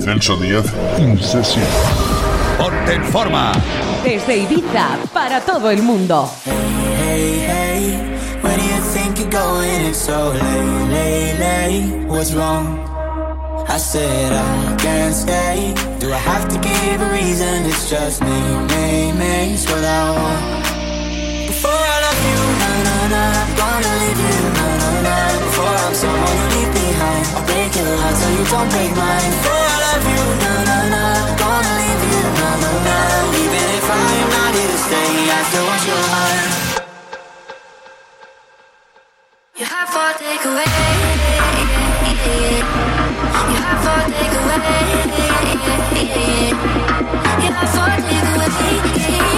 Celso Díaz, Incession. Ponte en forma. Desde Ibiza para todo el mundo. Hey, hey, where do you think you're going? It's so late, late, late. What's wrong? I said I can't stay. Do I have to give a reason? It's just me, me, me. It's what I want. Before I love you, na na na, gonna leave you, na na na. Before I'm someone you leave behind, I'll break your heart so you don't break mine. Before I love you, na na na, gonna leave you, na na na. Even if I am not here to stay, I still want your heart. You have. You have for yeah, I fall in love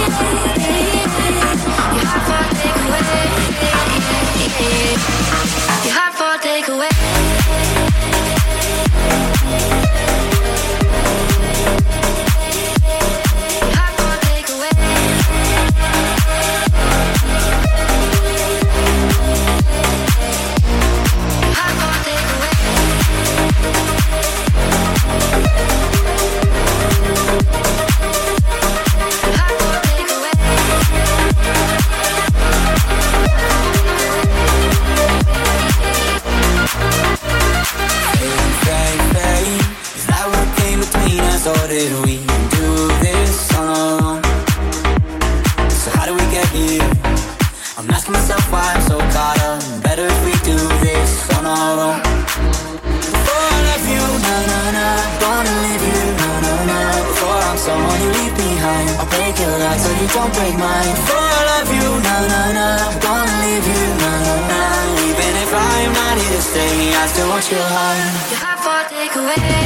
your heart so you don't break mine. Before I love you, na na na, gonna leave you, na na na. Even if I'm not here to stay, I still want your heart. You have for takeaway.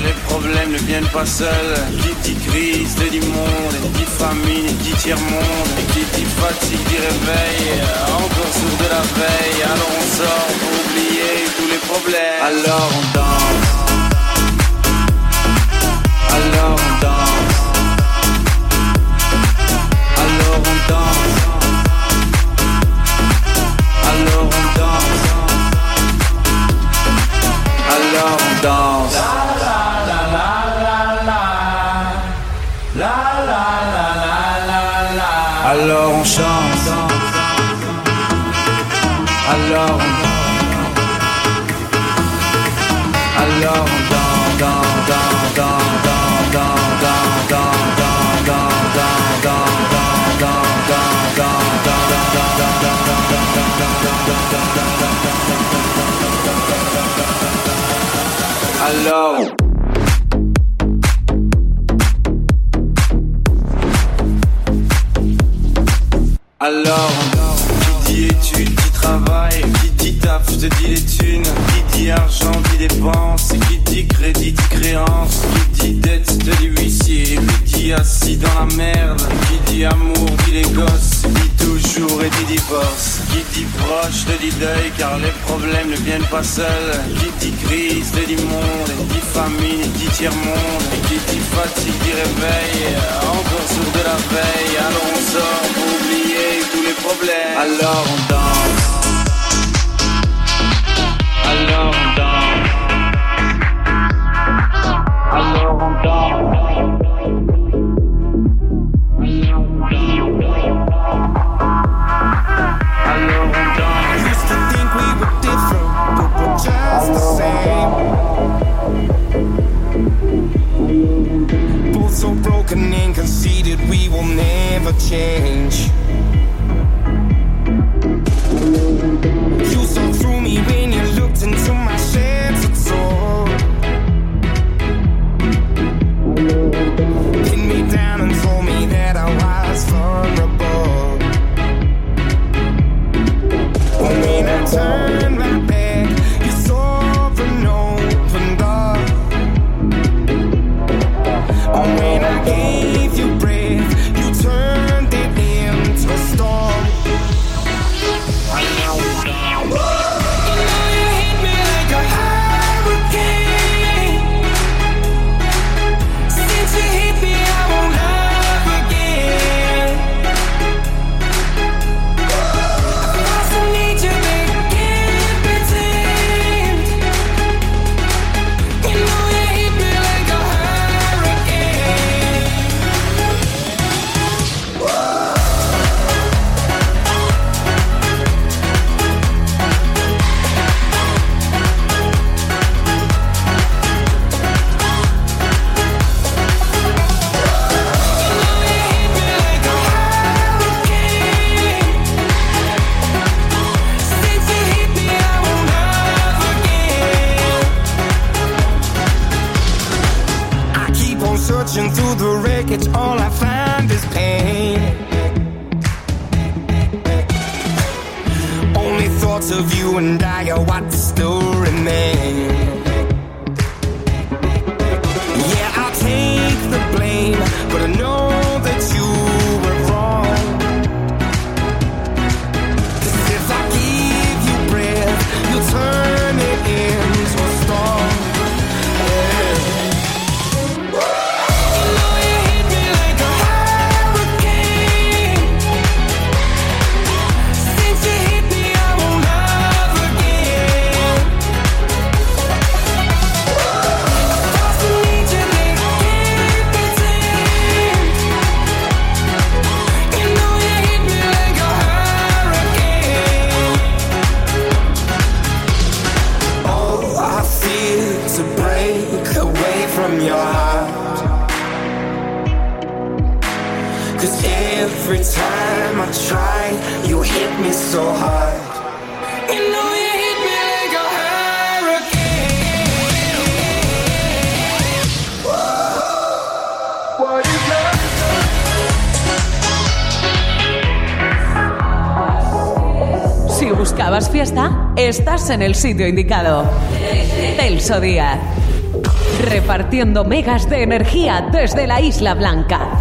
Les problèmes ne viennent pas seuls. Qui dit crise dit monde, dit famine dit tiers-monde. Et qui dit fatigue dit réveil, encore sourd de la veille. Alors on sort pour oublier tous les problèmes. Alors on danse. Alors on danse. Alors on danse. Alors on danse. Alors on danse. chance. Alors on danse. Alors on danse, danse, danse, danse, danse, danse, danse. Alors thunes, qui dit argent, dit dépenses, qui dit crédit, dit créance, qui dit dette, te dit huissier, qui dit assis dans la merde, qui dit amour, dit les gosses, dit toujours et dit divorce, qui dit proche, te dit deuil, car les problèmes ne viennent pas seuls, qui dit crise, te dit monde, et dit famine, dit tiers-monde, et qui dit fatigue, dit réveil, encore sourd de la veille, alors on sort pour oublier tous les problèmes. Alors on danse. And I are what still en el sitio indicado. Celso Díaz. Repartiendo megas de energía desde la Isla Blanca.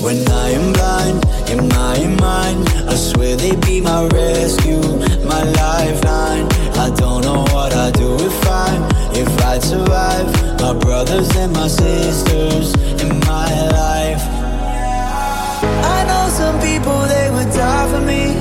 When I am blind, in my mind I swear they would be my rescue, my lifeline. I don't know what I'd do if I, if I'd survive. My brothers and my sisters in my life. I know some people, they would die for me.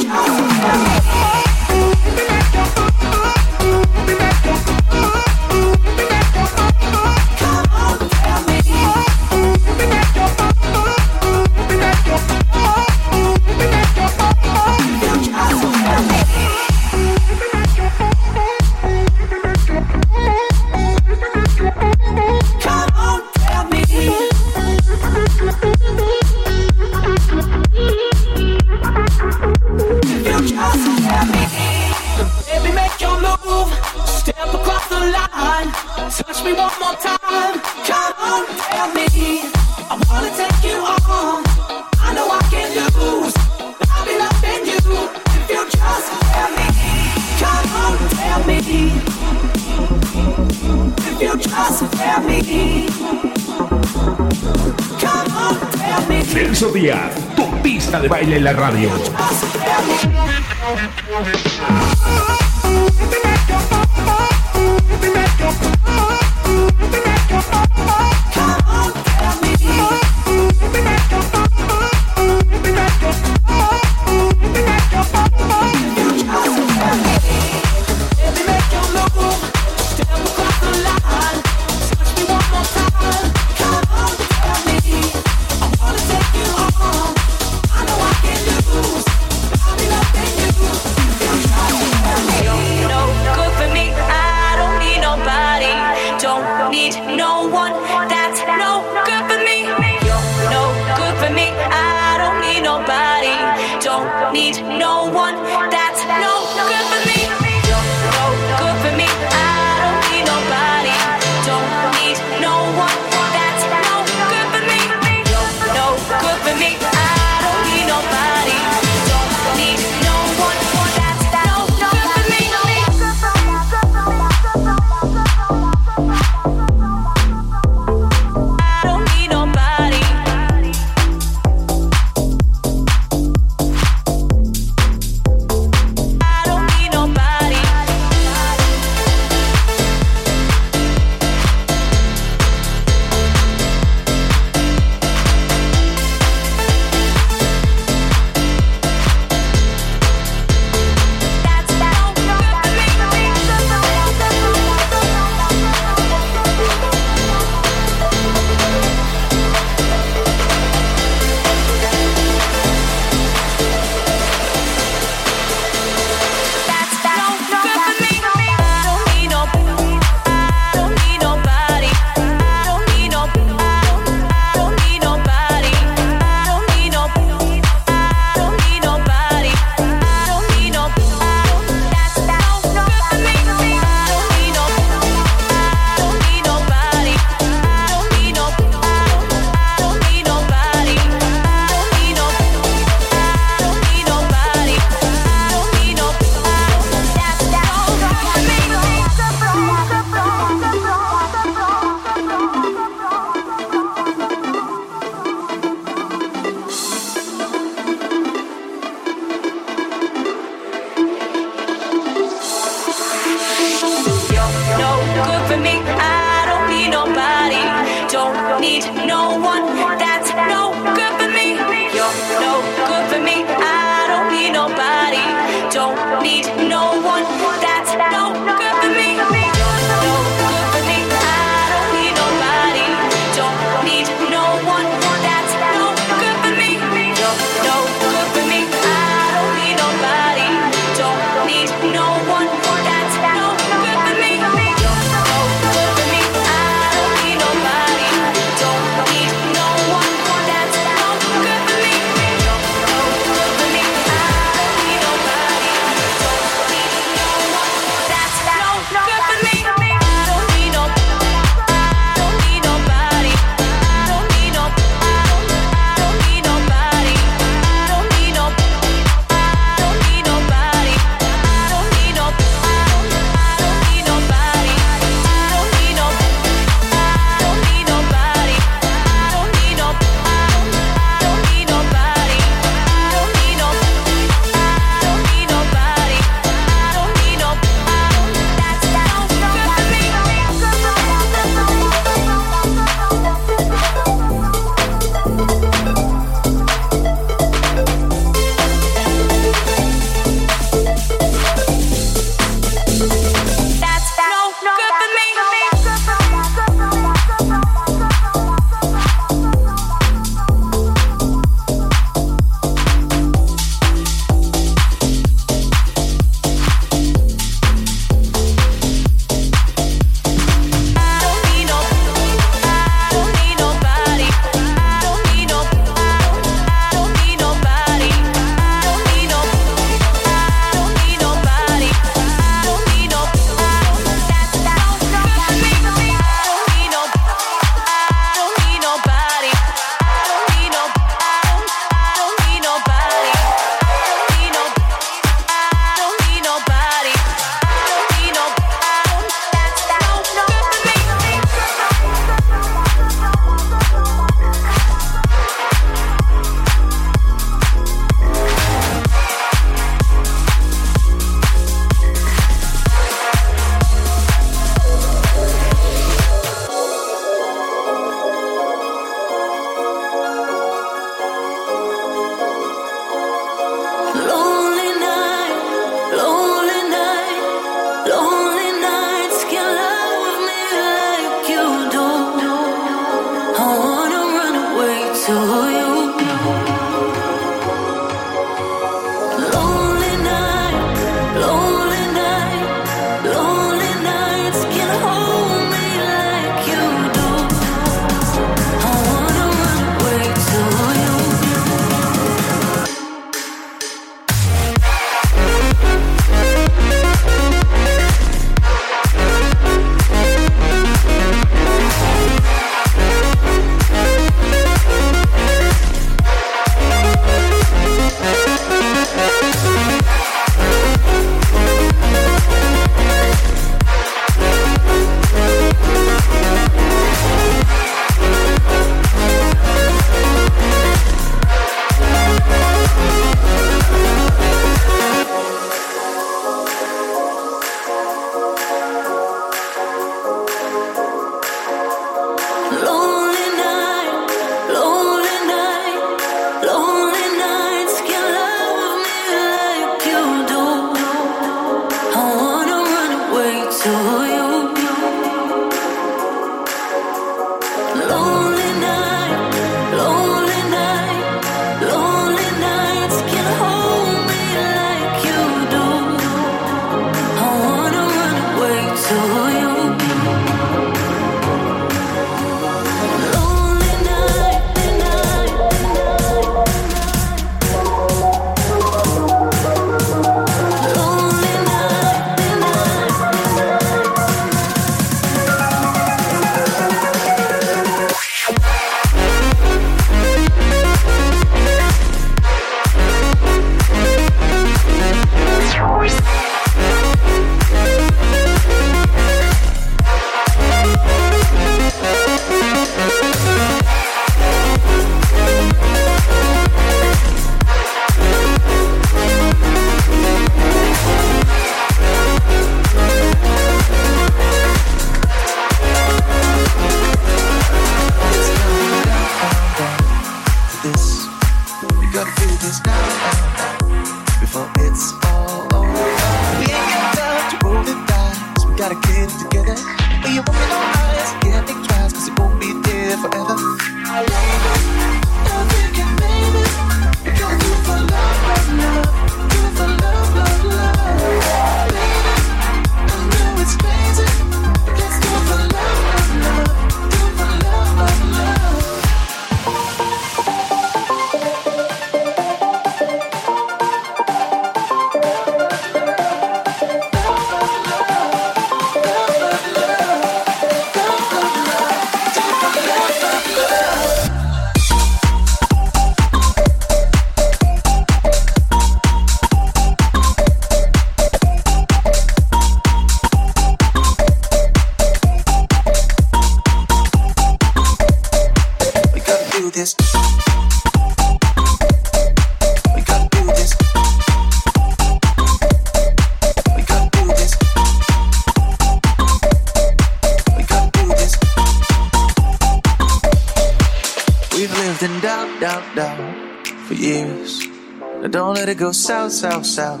Go south, south, south.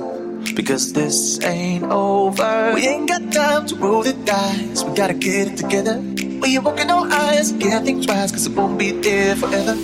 Because this ain't over. We ain't got time to roll the dice. We gotta get it together. When you're walking on ice, can't think twice, cause it won't be there forever.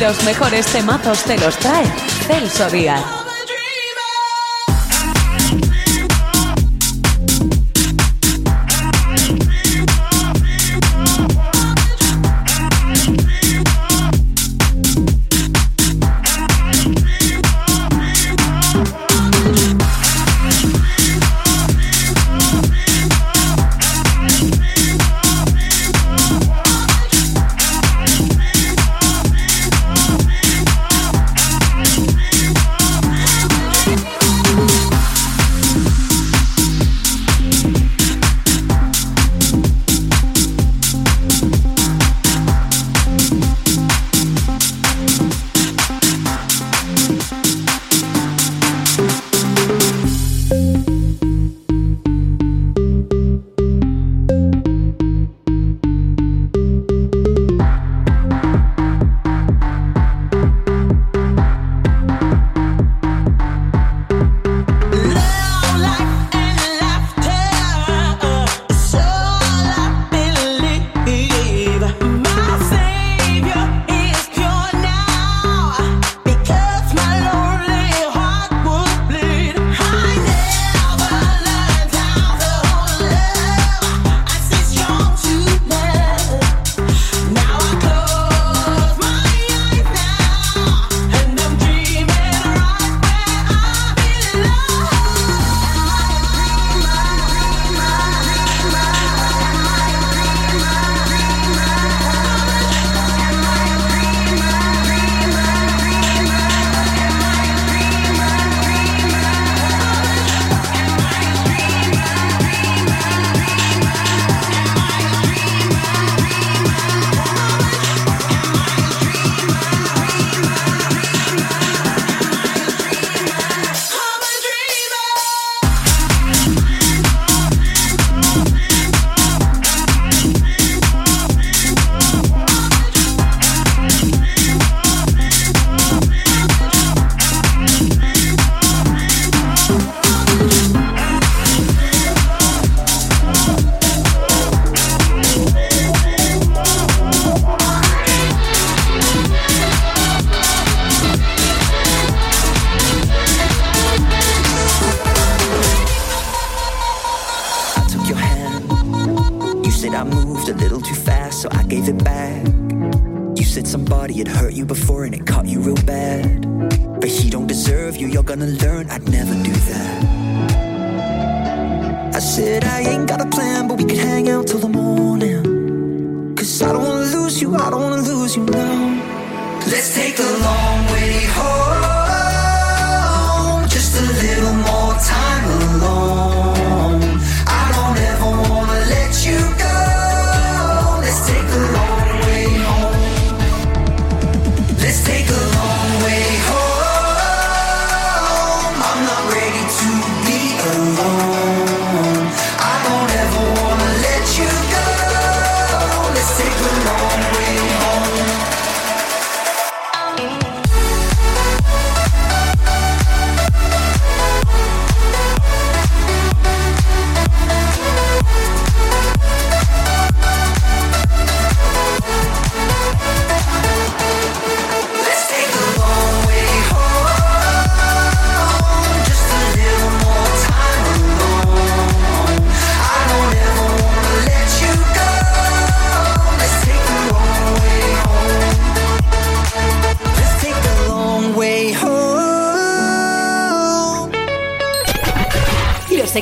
Los mejores temazos te los trae Celso Díaz.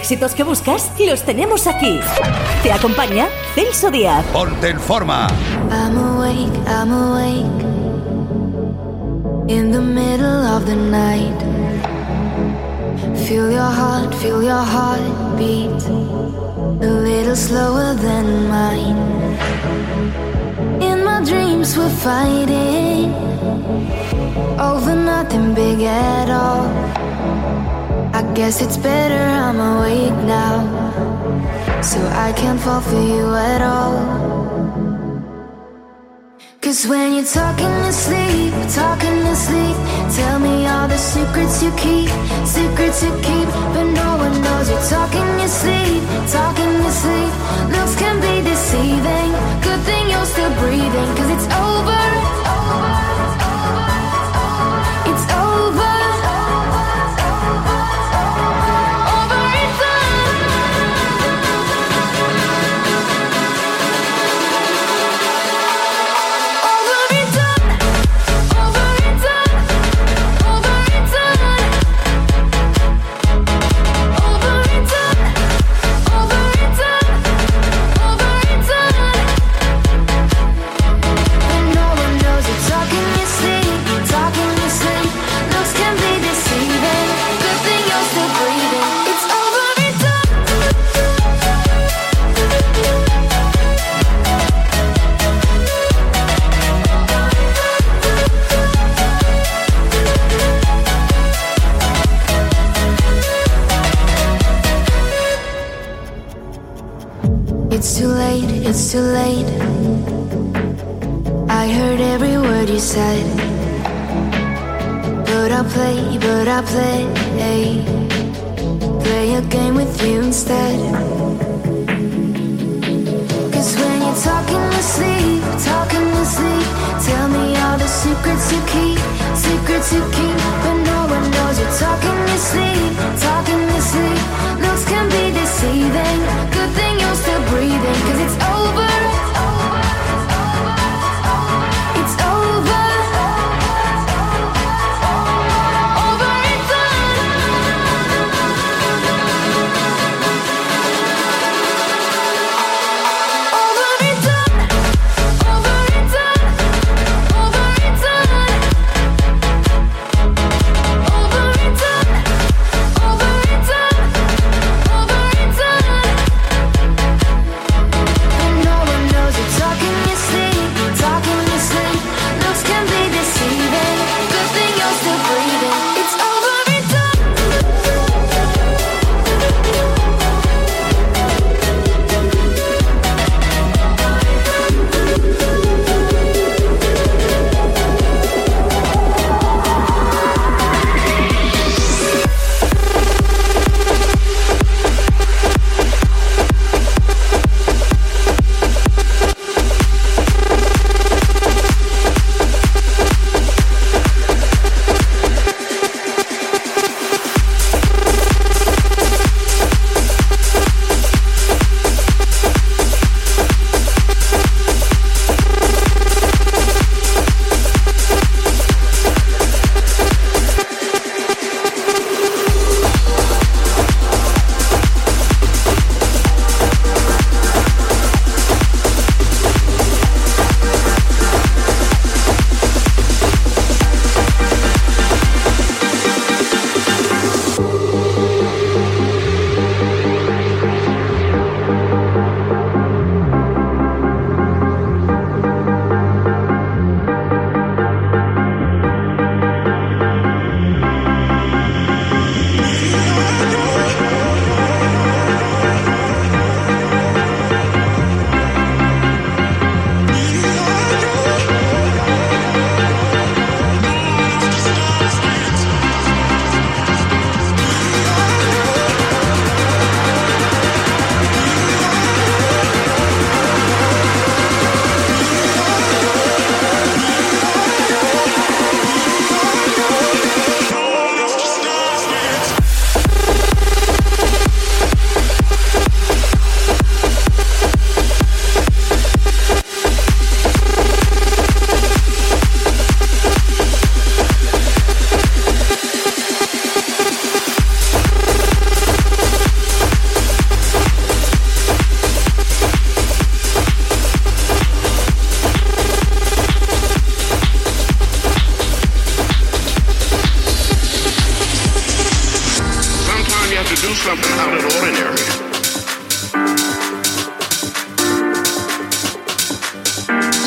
Éxitos que buscas los tenemos aquí. Te acompaña Celso Díaz. Ponte en forma. I'm awake, I'm awake. In the middle of the night. Feel your heart, feel your heart beat. A little slower than mine. In my dreams, we're fighting. Over nothing big at all. Guess it's better I'm awake now. So I can't fall for you at all. Cause when you're talking to sleep, talking to sleep, tell me all the secrets you keep, secrets you keep, but no one knows you're talking your sleep, talking your sleep. Looks can be deceiving. Good thing you're still breathing, cause it's over. But I'll play. Play a game with you instead. Cause when you're talking to sleep, talking to sleep, tell me all the secrets you keep, secrets you keep. But no one knows you're talking to sleep, talking to sleep. Looks can be deceiving. Good thing you're still breathing, cause it's over.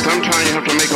Sometimes you have to make